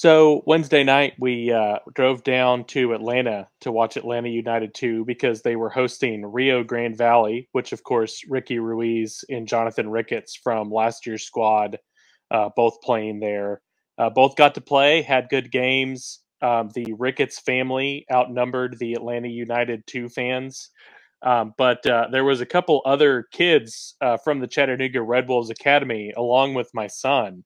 So Wednesday night, we uh, drove down to Atlanta to watch Atlanta United 2 because they were hosting Rio Grande Valley, which, of course, Ricky Ruiz and Jonathan Ricketts from last year's squad, uh, both playing there. Uh, both got to play, had good games. Um, the Ricketts family outnumbered the Atlanta United 2 fans. Um, but uh, there was a couple other kids uh, from the Chattanooga Red Wolves Academy along with my son.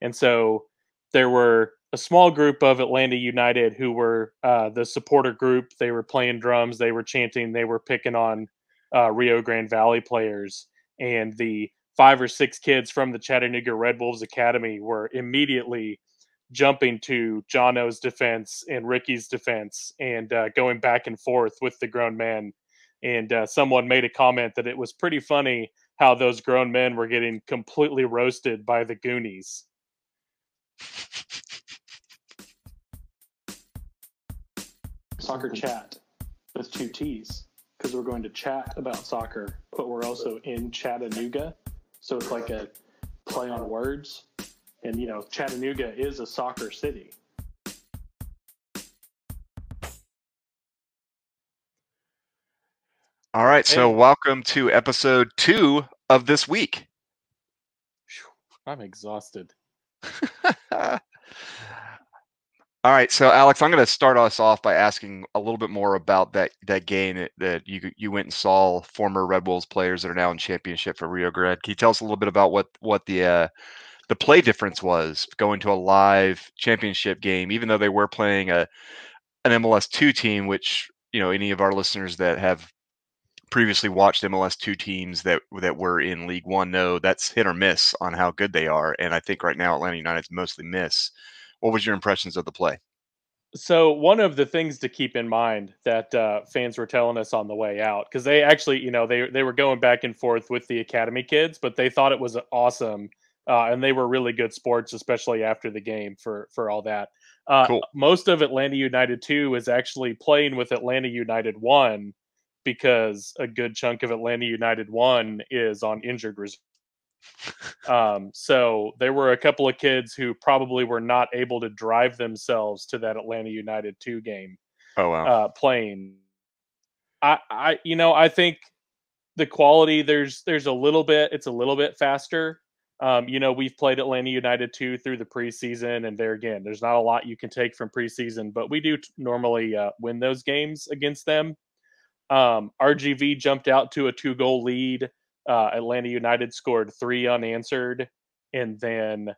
And so there were a small group of Atlanta United who were uh, the supporter group. They were playing drums, they were chanting, they were picking on uh, Rio Grande Valley players, and the five or six kids from the Chattanooga Red Wolves Academy were immediately jumping to Jono's defense and Ricky's defense and uh, going back and forth with the grown men. And uh, someone made a comment that it was pretty funny how those grown men were getting completely roasted by the Goonies. Soccer chat with two T's because we're going to chat about soccer, but we're also in Chattanooga. So it's like a play on words. And, you know, Chattanooga is a soccer city. All right. So, welcome to episode two of this week. I'm exhausted. All right, so Alex, I'm going to start us off by asking a little bit more about that that game that, you you went and saw former Red Wolves players that are now in championship for Rio Grande. Can you tell us a little bit about what what the uh, the play difference was going to a live championship game, even though they were playing a an MLS two team, which you know any of our listeners that have previously watched MLS two teams that that were in League One know that's hit or miss on how good they are, and I think right now Atlanta United's mostly miss. What was your impressions of the play? So one of the things to keep in mind that uh, fans were telling us on the way out, because they actually, you know, they they were going back and forth with the academy kids, but they thought it was awesome, uh, and they were really good sports, especially after the game for for all that. Uh, Cool. Most of Atlanta United two is actually playing with Atlanta United one, because a good chunk of Atlanta United one is on injured reserve. Um, so there were a couple of kids who probably were not able to drive themselves to that Atlanta United two game Oh wow. uh, playing. I, I, you know, I think the quality there's there's a little bit it's a little bit faster. Um, you know, we've played Atlanta United two through the preseason, and there again, there's not a lot you can take from preseason, but we do t- normally uh, win those games against them. Um, RGV jumped out to a two goal lead. Uh, Atlanta United scored three unanswered, and then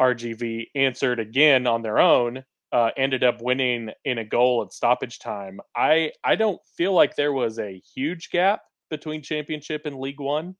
RGV answered again on their own. Uh, ended up winning in a goal at stoppage time. I I don't feel like there was a huge gap between championship and League One.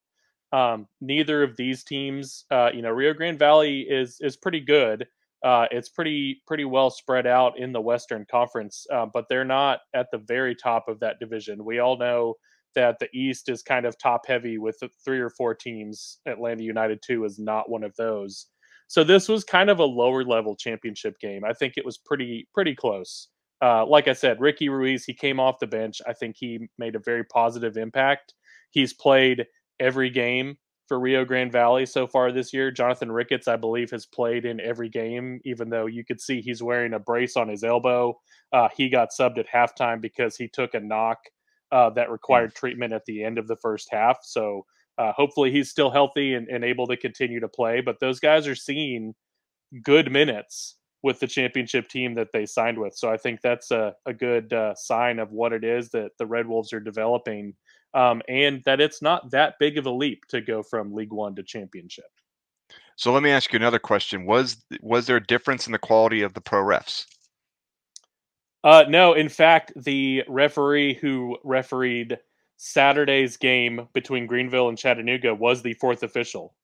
Um, neither of these teams, uh, you know, Rio Grande Valley is is pretty good. Uh, it's pretty pretty well spread out in the Western Conference, uh, but they're not at the very top of that division. We all know that the East is kind of top heavy with three or four teams. Atlanta United two is not one of those. So this was kind of a lower level championship game. I think it was pretty pretty close. Uh, like I said, Ricky Ruiz, he came off the bench. I think he made a very positive impact. He's played every game for Rio Grande Valley so far this year. Jonathan Ricketts, I believe, has played in every game, even though you could see he's wearing a brace on his elbow. Uh, he got subbed at halftime because he took a knock uh, that required treatment at the end of the first half. So uh, hopefully he's still healthy and, and able to continue to play. But those guys are seeing good minutes with the championship team that they signed with. So I think that's a, a good uh, sign of what it is that the Red Wolves are developing um, and that it's not that big of a leap to go from League One to championship. So let me ask you another question: Was was there a difference in the quality of the pro refs? Uh, no, in fact, the referee who refereed Saturday's game between Greenville and Chattanooga was the fourth official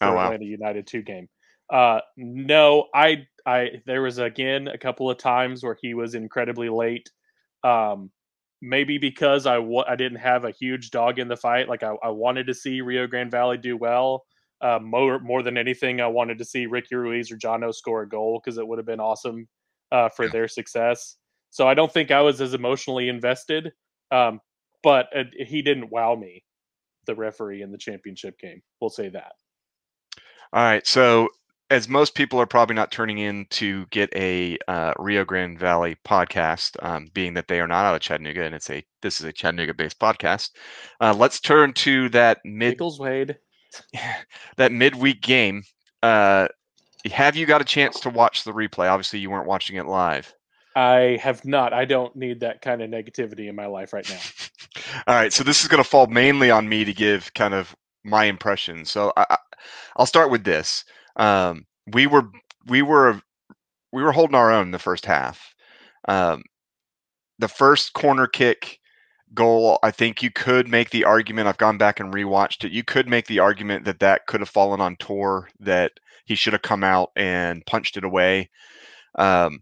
Oh wow. Atlanta United two game. Uh, no, I, I, there was again a couple of times where he was incredibly late. Um, maybe because I didn't have a huge dog in the fight. Like I, I wanted to see Rio Grande Valley do well. Uh, more more than anything, I wanted to see Ricky Ruiz or Jono score a goal because it would have been awesome uh, for their success. So I don't think I was as emotionally invested. Um, but uh, he didn't wow me, the referee in the championship game. We'll say that. All right. So as most people are probably not turning in to get a uh, Rio Grande Valley podcast, um, being that they are not out of Chattanooga and it's a this is a Chattanooga-based podcast. Uh, let's turn to that mid Nichols Wade. that midweek game. Uh, have you got a chance to watch the replay? Obviously, you weren't watching it live. I have not. I don't need that kind of negativity in my life right now. All right, so this is going to fall mainly on me to give kind of my impression. So I, will start with this. Um, we were we were we were holding our own the first half. Um, the first corner kick goal, I think you could make the argument. I've gone back and rewatched it. You could make the argument that that could have fallen on Tor, that he should have come out and punched it away. Um,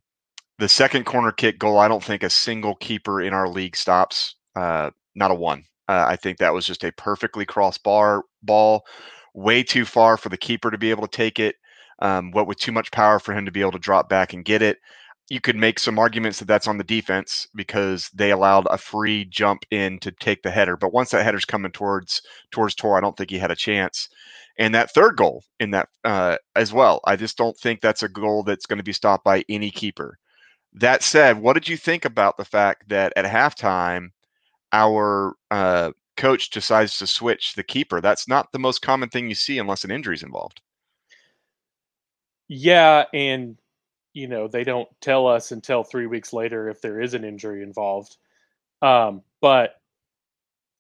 the second corner kick goal, I don't think a single keeper in our league stops. Uh, not a one. Uh, I think that was just a perfectly cross bar ball, way too far for the keeper to be able to take it. Um, what with too much power for him to be able to drop back and get it. You could make some arguments that that's on the defense because they allowed a free jump in to take the header. But once that header's coming towards towards Tor, I don't think he had a chance. And that third goal in that uh, as well, I just don't think that's a goal that's going to be stopped by any keeper. That said, what did you think about the fact that at halftime, our uh, coach decides to switch the keeper? That's not the most common thing you see unless an injury is involved. Yeah, and you know they don't tell us until three weeks later if there is an injury involved. Um, but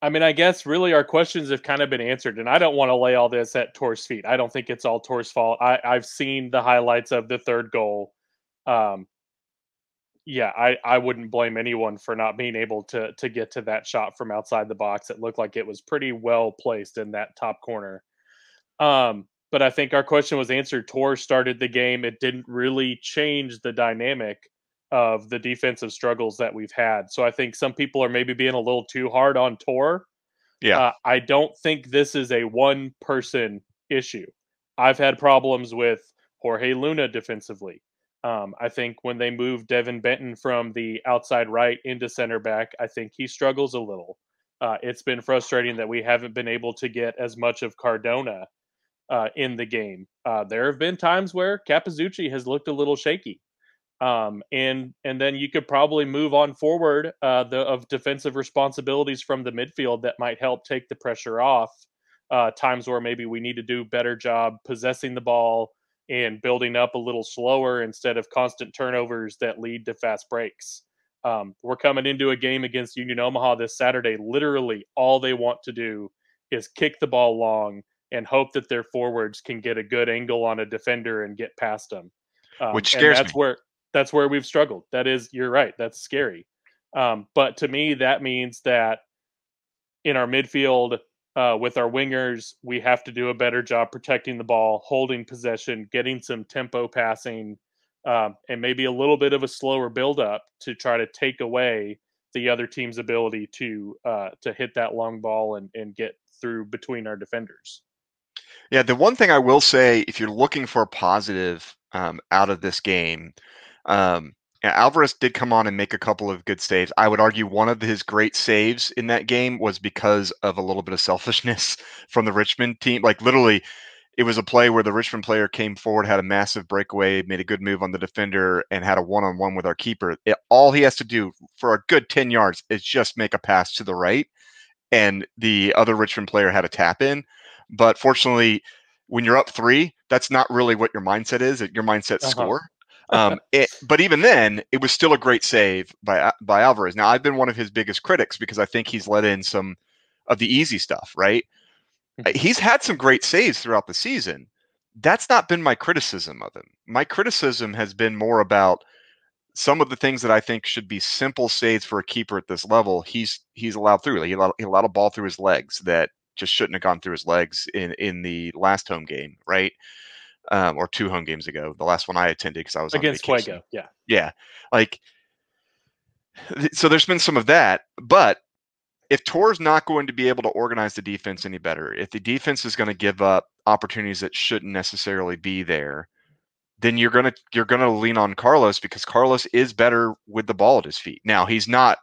I mean, I guess really our questions have kind of been answered, and I don't want to lay all this at Tor's feet. I don't think it's all Tor's fault. I, I've seen the highlights of the third goal. Um, yeah, I, I wouldn't blame anyone for not being able to to get to that shot from outside the box. It looked like it was pretty well placed in that top corner. Um, but I think our question was answered. Tor started the game. It didn't really change the dynamic of the defensive struggles that we've had. So I think some people are maybe being a little too hard on Tor. Yeah. Uh, I don't think this is a one person issue. I've had problems with Jorge Luna defensively. Um, I think when they move Devin Benton from the outside right into center back, I think he struggles a little. Uh, it's been frustrating that we haven't been able to get as much of Cardona uh, in the game. Uh, there have been times where Capizzucci has looked a little shaky. Um, and and then you could probably move on forward uh, the, of defensive responsibilities from the midfield that might help take the pressure off. Uh, times where maybe we need to do better job possessing the ball, and building up a little slower instead of constant turnovers that lead to fast breaks. Um, we're coming into a game against Union Omaha this Saturday. Literally, all they want to do is kick the ball long and hope that their forwards can get a good angle on a defender and get past them. Um, Which scares that's me. where that's where we've struggled. That is, you're right. That's scary. Um, but to me, that means that in our midfield, uh, with our wingers, we have to do a better job protecting the ball, holding possession, getting some tempo passing, um, and maybe a little bit of a slower buildup to try to take away the other team's ability to uh, to hit that long ball and, and get through between our defenders. Yeah, the one thing I will say, if you're looking for a positive um, out of this game, um, yeah, Alvarez did come on and make a couple of good saves. I would argue one of his great saves in that game was because of a little bit of selfishness from the Richmond team. Like literally, it was a play where the Richmond player came forward, had a massive breakaway, made a good move on the defender, and had a one-on-one with our keeper. It, all he has to do for a good ten yards is just make a pass to the right, and the other Richmond player had a tap in. But fortunately, when you're up three, that's not really what your mindset is. Your mindset uh-huh. score. Um, it, but even then, it was still a great save by by Alvarez. Now, I've been one of his biggest critics because I think he's let in some of the easy stuff. Right? Mm-hmm. He's had some great saves throughout the season. That's not been my criticism of him. My criticism has been more about some of the things that I think should be simple saves for a keeper at this level. He's he's allowed through. He allowed, he allowed a ball through his legs that just shouldn't have gone through his legs in in the last home game, right? Um, or two home games ago. The last one I attended because I was against Fuego. Yeah, yeah. Like, so there's been some of that, but if Tor's not going to be able to organize the defense any better, if the defense is going to give up opportunities that shouldn't necessarily be there, then you're gonna you're gonna lean on Carlos because Carlos is better with the ball at his feet. Now he's not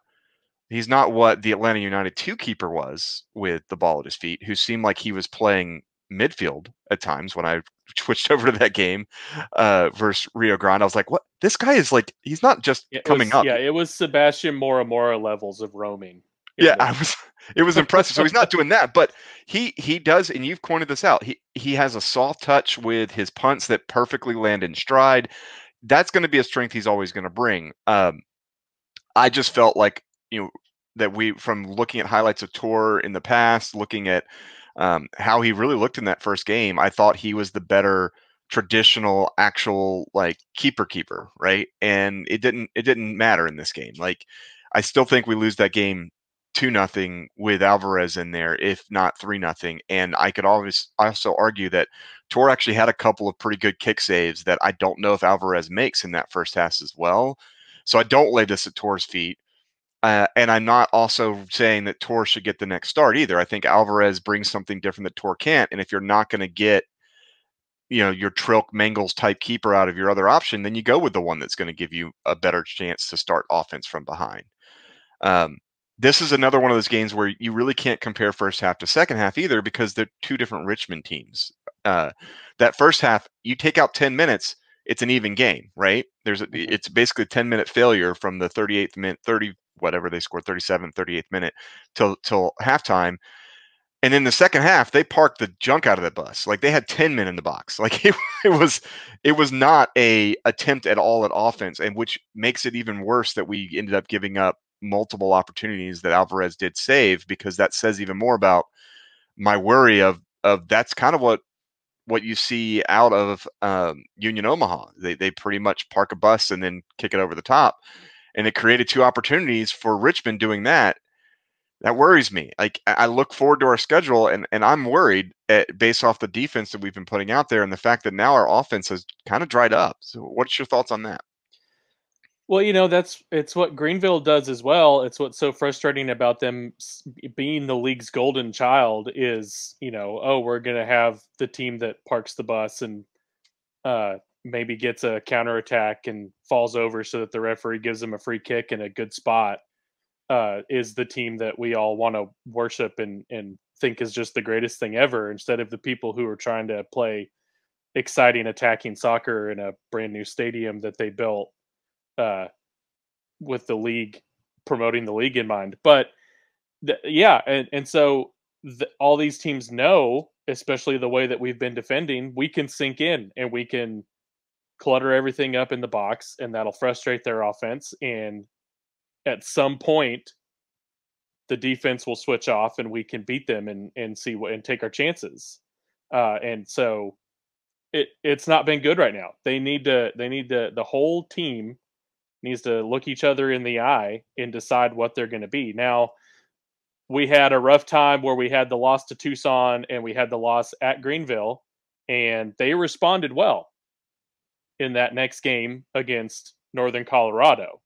he's not what the Atlanta United two keeper was with the ball at his feet, who seemed like he was playing midfield at times when I switched over to that game uh, versus Rio Grande. I was like, what? This guy is like, he's not just It coming was- up. Yeah, it was Sebastian Mora Mora levels of roaming. Yeah, I was. It was impressive. So he's not doing that, but he he does, and you've pointed this out. He he has a soft touch with his punts that perfectly land in stride. That's going to be a strength he's always going to bring. Um, I just felt like you know that we from looking at highlights of Tor in the past, looking at um, how he really looked in that first game. I thought he was the better traditional actual like keeper keeper right and it didn't it didn't matter in this game like i still think we lose that game two nothing with Alvarez in there, if not three nothing. And I could always also argue that Tor actually had a couple of pretty good kick saves that I don't know if Alvarez makes in that first half as well. So I don't lay this at Tor's feet. Uh, and I'm not also saying that Tor should get the next start either. I think Alvarez brings something different that Tor can't. And if you're not going to get, you know, your Trilk Mangles type keeper out of your other option, then you go with the one that's going to give you a better chance to start offense from behind. Um, this is another one of those games where you really can't compare first half to second half either because they're two different Richmond teams. Uh, that first half, you take out 10 minutes, it's an even game, right? There's a, it's basically a 10 minute failure from the 38th minute, 30 whatever they scored 37th, 38th minute till till halftime. And in the second half, they parked the junk out of the bus. Like they had 10 men in the box. Like it, it was it was not a attempt at all at offense, and which makes it even worse that we ended up giving up multiple opportunities that Alvarez did save because that says even more about my worry of of that's kind of what what you see out of um, Union Omaha. They they pretty much park a bus and then kick it over the top, and it created two opportunities for Richmond doing that. That worries me. Like I look forward to our schedule, and and I'm worried at, based off the defense that we've been putting out there, and the fact that now our offense has kind of dried up. So, what's your thoughts on that? Well, you know, that's it's what Greenville does as well. It's what's so frustrating about them being the league's golden child is, you know, oh, we're to have the team that parks the bus and uh maybe gets a counterattack and falls over so that the referee gives them a free kick in a good spot. Uh is the team that we all want to worship and and think is just the greatest thing ever instead of the people who are trying to play exciting attacking soccer in a brand new stadium that they built uh, with the league promoting the league in mind. But th- yeah, and and so th- all these teams know, especially the way that we've been defending, we can sink in and we can clutter everything up in the box, and that'll frustrate their offense. And at some point, the defense will switch off, and we can beat them and and see what and take our chances. Uh, and so it it's not been good right now. They need to they need to the whole team needs to look each other in the eye and decide what they're going to be. Now, we had a rough time where we had the loss to Tucson and we had the loss at Greenville, and they responded well in that next game against Northern Colorado.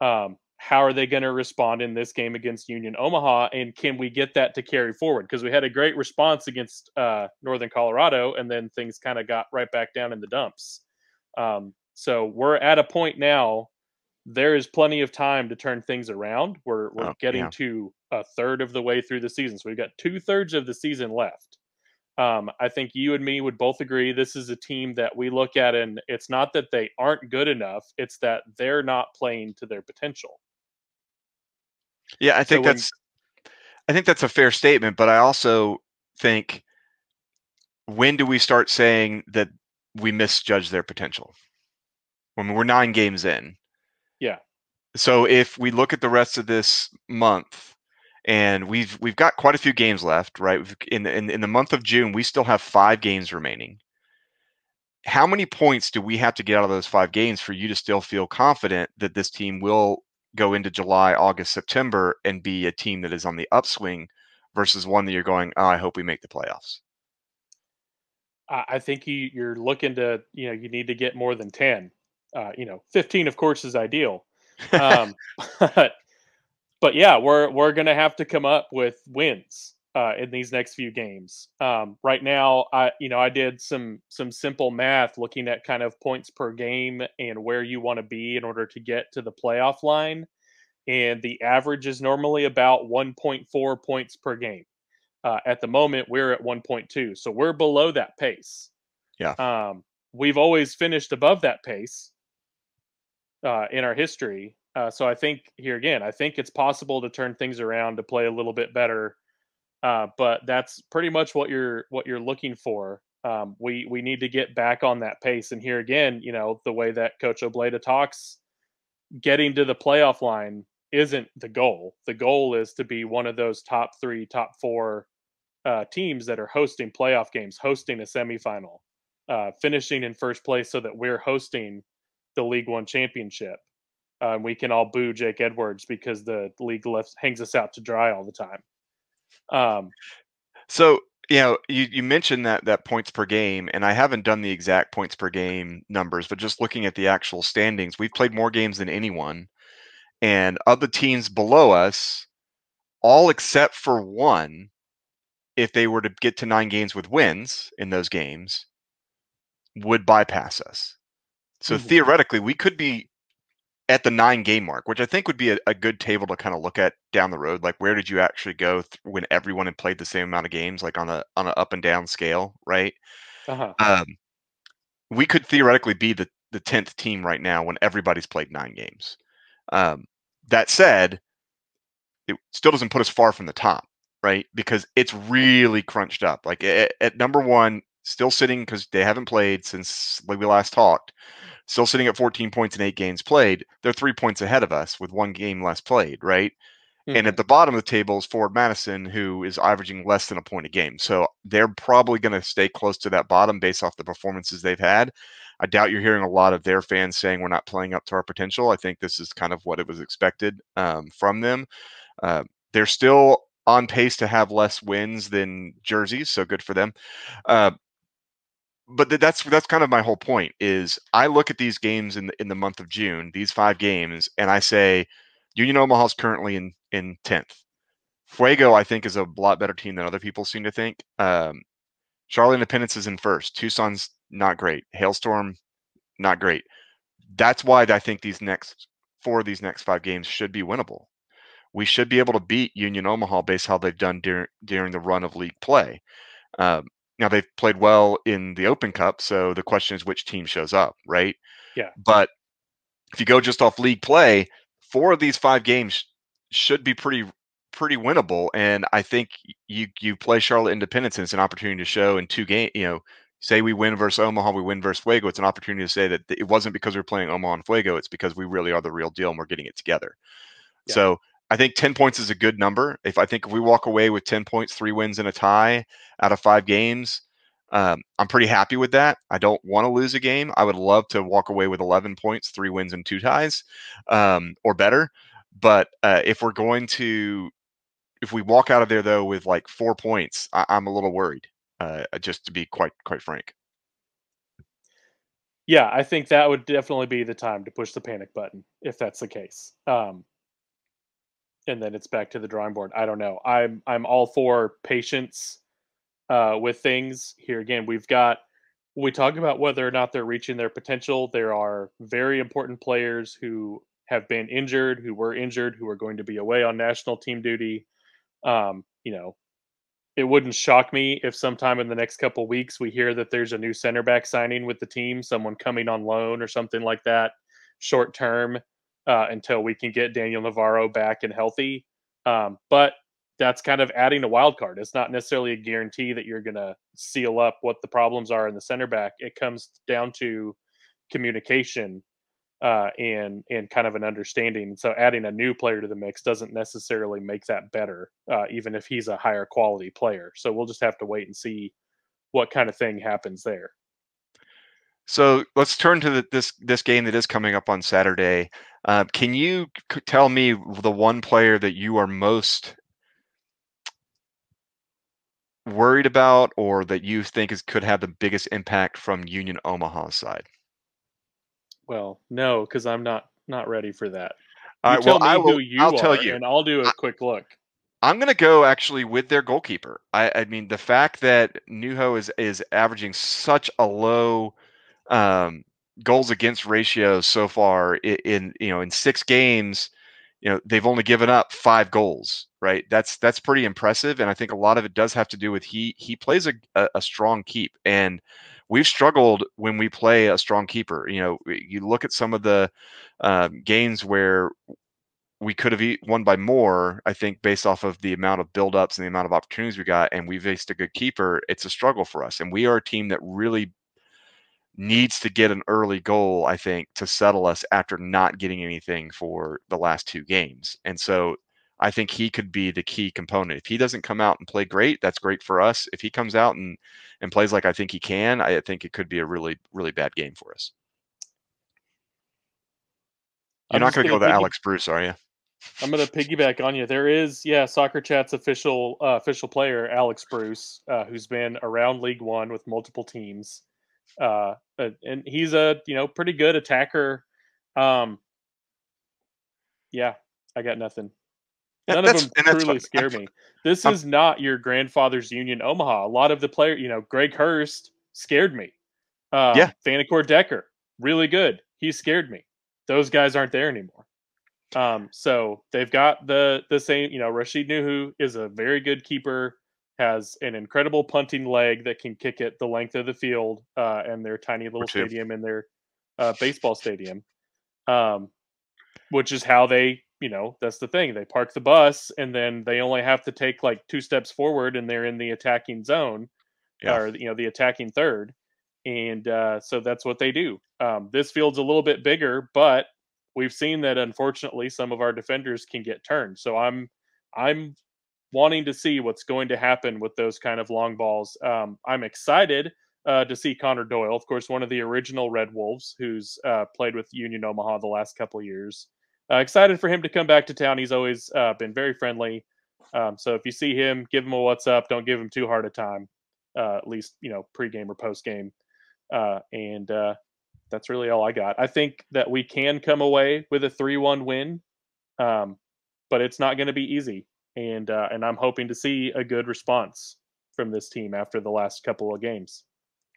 Um, how are they going to respond in this game against Union Omaha? And can we get that to carry forward? Because we had a great response against uh, Northern Colorado, and then things kind of got right back down in the dumps. Um, so we're at a point now there is plenty of time to turn things around. We're we're Oh, getting yeah. to a third of the way through the season, so we've got two thirds of the season left. Um, I think you and me would both agree this is a team that we look at, and it's not that they aren't good enough; it's that they're not playing to their potential. Yeah, I think when- that's I think that's a fair statement, but I also think when do we start saying that we misjudge their potential? When we're 9 games in. Yeah. So if we look at the rest of this month and we've we've got quite a few games left, right? In in in the month of June, we still have 5 games remaining. How many points do we have to get out of those 5 games for you to still feel confident that this team will go into July, August, September and be a team that is on the upswing versus one that you're going, oh, I hope we make the playoffs. I, I think you, you're looking to, you know, you need to get more than ten. Uh, you know, fifteen, of course, is ideal. um, but but yeah, we're we're gonna have to come up with wins uh, in these next few games. Um, right now, I you know I did some some simple math looking at kind of points per game and where you want to be in order to get to the playoff line, and the average is normally about 1.4 points per game. Uh, at the moment, we're at 1.2, so we're below that pace. Yeah. Um, we've always finished above that pace uh, in our history. Uh, so I think here again, I think it's possible to turn things around to play a little bit better. Uh, but that's pretty much what you're what you're looking for. Um, we we need to get back on that pace. And here again, you know, the way that Coach Obleda talks, getting to the playoff line isn't the goal. The goal is to be one of those top three, top four uh, teams that are hosting playoff games, hosting a semifinal, uh, finishing in first place, so that we're hosting the League One championship. Uh, we can all boo Jake Edwards because the league left hangs us out to dry all the time. Um, so you know, you, you mentioned that that points per game, and I haven't done the exact points per game numbers, but just looking at the actual standings, we've played more games than anyone, and of the teams below us, all except for one, if they were to get to nine games with wins in those games, would bypass us. So Mhm. theoretically, we could be at the nine game mark, which I think would be a, a good table to kind of look at down the road. Like, where did you actually go th- when everyone had played the same amount of games, like on a on an up and down scale, right? uh-huh. Um, we could theoretically be the the tenth team right now when everybody's played nine games. Um, that said, it still doesn't put us far from the top, right? Because it's really crunched up. Like at, at number one, still sitting because they haven't played since like we last talked. Still sitting at 14 points in eight games played. They're three points ahead of us with one game less played, right? And Mhm. at the bottom of the table is Forward Madison, who is averaging less than a point a game. So they're probably going to stay close to that bottom based off the performances they've had. I doubt you're hearing a lot of their fans saying we're not playing up to our potential. I think this is kind of what it was expected um, from them. Uh, they're still on pace to have less wins than jerseys, so good for them. Uh, but th- that's that's kind of my whole point. Is I look at these games in the, in the month of June, these five games, and I say Union Omaha's currently in in tenth. Fuego, I think, is a lot better team than other people seem to think. Um, Charlotte Independence is in first. Tucson's not great. Hailstorm, not great. That's why I think these next four of these next five games should be winnable. We should be able to beat Union Omaha based how they've done during during the run of league play. Um, now they've played well in the Open Cup, so the question is which team shows up, right? Yeah. But if you go just off league play, four of these five games should be pretty pretty winnable. And I think you you play Charlotte Independence and it's an opportunity to show in two games. You know, say we win versus Omaha, we win versus Fuego. It's an opportunity to say that it wasn't because we are playing Omaha and Fuego. It's because we really are the real deal and we're getting it together. Yeah. So I think 10 points is a good number. If I think if we walk away with 10 points, three wins and a tie out of five games, um, I'm pretty happy with that. I don't want to lose a game. I would love to walk away with 11 points, three wins and two ties, um, or better. But uh, if we're going to, if we walk out of there though with like four points, I, I'm a little worried. Uh, just to be quite quite frank. yeah, I think that would definitely be the time to push the panic button if that's the case. Um, and then it's back to the drawing board. I don't know. I'm I'm all for patience uh, with things. Here again, we've got we talk about whether or not they're reaching their potential. There are very important players who have been injured, who were injured, who are going to be away on national team duty. Um, you know, it wouldn't shock me if sometime in the next couple weeks we hear that there's a new center back signing with the team, someone coming on loan or something like that, short term, uh, until we can get Daniel Navarro back and healthy. Um, but that's kind of adding a wild card. It's not necessarily a guarantee that you're going to seal up what the problems are in the center back. It comes down to communication uh, and and kind of an understanding. So adding a new player to the mix doesn't necessarily make that better, uh, even if he's a higher quality player. So we'll just have to wait and see what kind of thing happens there. So let's turn to the, this this game that is coming up on Saturday. Uh, can you c- tell me the one player that you are most worried about, or that you think is could have the biggest impact from Union Omaha's side? Well, no, because I'm not not ready for that. You right, tell well, I me will. who you I'll are, tell you. and I'll do a I- quick look. I'm going to go actually with their goalkeeper. I, I mean, the fact that Nuhu is is averaging such a low um, goals against ratio so far in, in you know in six games, you know they've only given up five goals. Right, that's that's pretty impressive, and I think a lot of it does have to do with he he plays a a, strong keep, and we've struggled when we play a strong keeper. You know, you look at some of the uh, games where we could have won by more, I think, based off of the amount of buildups and the amount of opportunities we got, and we faced a good keeper. It's a struggle for us, and we are a team that really needs to get an early goal, I think, to settle us after not getting anything for the last two games. And so I think he could be the key component. If he doesn't come out and play great, that's great for us. If he comes out and and plays like I think he can, I think it could be a really really bad game for us. You're I'm not going to go with Alex Bruce, are you? I'm going to piggyback on you. There is, yeah, Soccer Chat's official uh, official player Alex Bruce, uh, who's been around League One with multiple teams, uh, and he's a you know pretty good attacker. Um, yeah, I got nothing. None of them truly scare me. This I'm, is not your grandfather's Union Omaha. A lot of the player, you know, Greg Hurst scared me. Uh, yeah, Vanacore Decker, really good. He scared me. Those guys aren't there anymore. Um, so they've got the the same. You know, Rashid Nuhu is a very good keeper. Has an incredible punting leg that can kick it the length of the field uh, and their tiny little stadium in their uh, baseball stadium, um, which is how they you know, that's the thing. They park the bus and then they only have to take like two steps forward and they're in the attacking zone yeah. or, you know, the attacking third. And uh, so that's what they do. Um, this field's a little bit bigger, but we've seen that unfortunately some of our defenders can get turned. So I'm, I'm wanting to see what's going to happen with those kind of long balls. Um, I'm excited uh, to see Connor Doyle, of course, one of the original Red Wolves who's uh, played with Union Omaha the last couple years uh, excited for him to come back to town. He's always uh, been very friendly. Um, so if you see him, give him a what's up. Don't give him too hard a time. Uh, at least you know pregame or postgame. Uh, and that's really all I got. I think that we can come away with a three-one win, um, but it's not going to be easy. And uh, and I'm hoping to see a good response from this team after the last couple of games.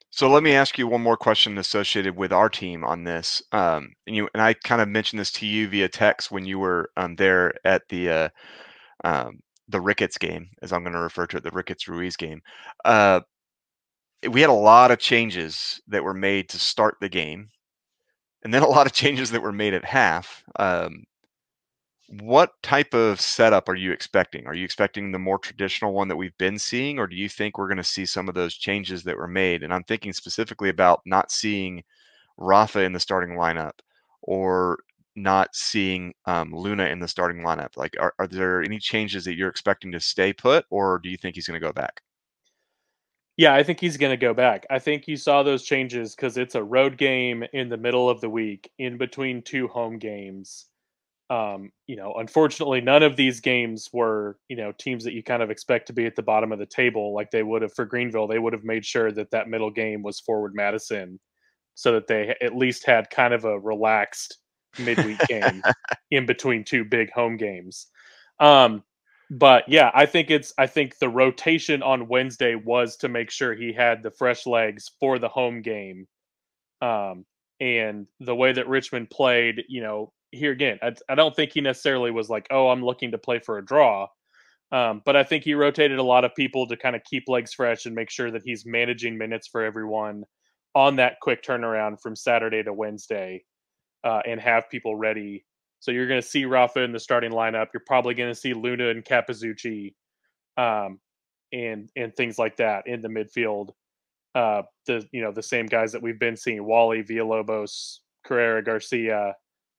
So let me ask you one more question associated with our team on this. Um, and you and I kind of mentioned this to you via text when you were um, there at the uh, um, the Ricketts game, as I'm going to refer to it, the Ricketts Ruiz game. Uh, we had a lot of changes that were made to start the game, and then a lot of changes that were made at half. Um, what type of setup are you expecting? Are you expecting the more traditional one that we've been seeing, or do you think we're going to see some of those changes that were made? And I'm thinking specifically about not seeing Rafa in the starting lineup or not seeing um, Luna in the starting lineup. Like, are, are there any changes that you're expecting to stay put, or do you think he's going to go back? Yeah, I think he's going to go back. I think you saw those changes because it's a road game in the middle of the week, in between two home games um, you know, unfortunately, none of these games were, you know, teams that you kind of expect to be at the bottom of the table like they would have for Greenville. They would have made sure that that middle game was forward Madison so that they at least had kind of a relaxed midweek game in between two big home games. Um, but yeah, I think it's I think the rotation on Wednesday was to make sure he had the fresh legs for the home game. Um, and the way that Richmond played, you know, here again, I, I don't think he necessarily was like, oh, I'm looking to play for a draw. Um, but I think he rotated a lot of people to kind of keep legs fresh and make sure that he's managing minutes for everyone on that quick turnaround from Saturday to Wednesday uh, and have people ready. So you're going to see Rafa in the starting lineup. You're probably going to see Luna and Capizzucci um, and and things like that in the midfield. Uh, the you know the same guys that we've been seeing: Wally, Villalobos, Carrera, Garcia,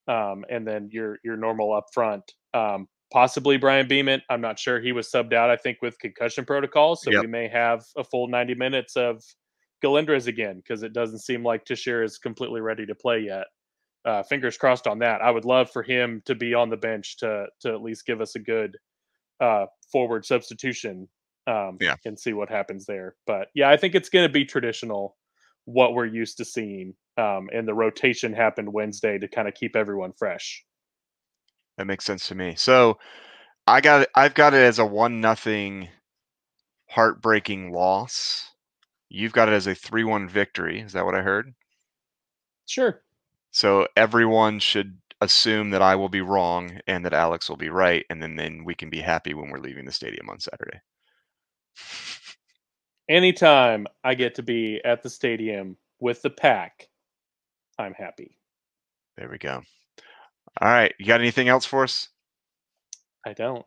um, and then your your normal up front. Um, possibly Brian Beeman. I'm not sure. He was subbed out, I think, with concussion protocol. So yep. we may have a full 90 minutes of Galindres again because it doesn't seem like Tashir is completely ready to play yet. Uh, fingers crossed on that. I would love for him to be on the bench to to at least give us a good uh, forward substitution um, yeah. and see what happens there. But yeah, I think it's going to be traditional what we're used to seeing. Um, and the rotation happened Wednesday to kind of keep everyone fresh. That makes sense to me. So I got it. I've got it as a one nothing heartbreaking loss. You've got it as a three one victory. Is that what I heard? Sure. So everyone should assume that I will be wrong and that Alex will be right, and then then we can be happy when we're leaving the stadium on Saturday. anytime I get to be at the stadium with the pack, I'm happy. There we go. All right. You got anything else for us? I don't.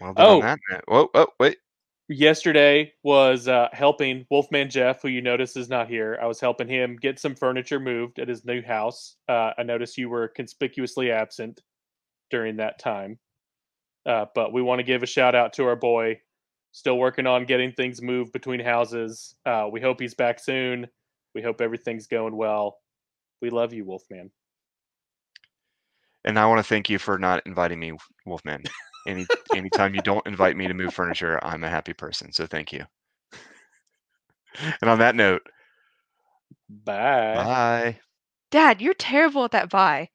Well done Oh. that. man. Whoa, oh, wait. Yesterday was uh, helping Wolfman Jeff, who you notice is not here. I was helping him get some furniture moved at his new house. Uh, I noticed you were conspicuously absent during that time. Uh, but we want to give a shout out to our boy, still working on getting things moved between houses. Uh, we hope he's back soon. We hope everything's going well. We love you, Wolfman. And I want to thank you for not inviting me, Wolfman. Any anytime you don't invite me to move furniture, I'm a happy person. So thank you. And on that note, Bye. bye. Dad, you're terrible at that bye.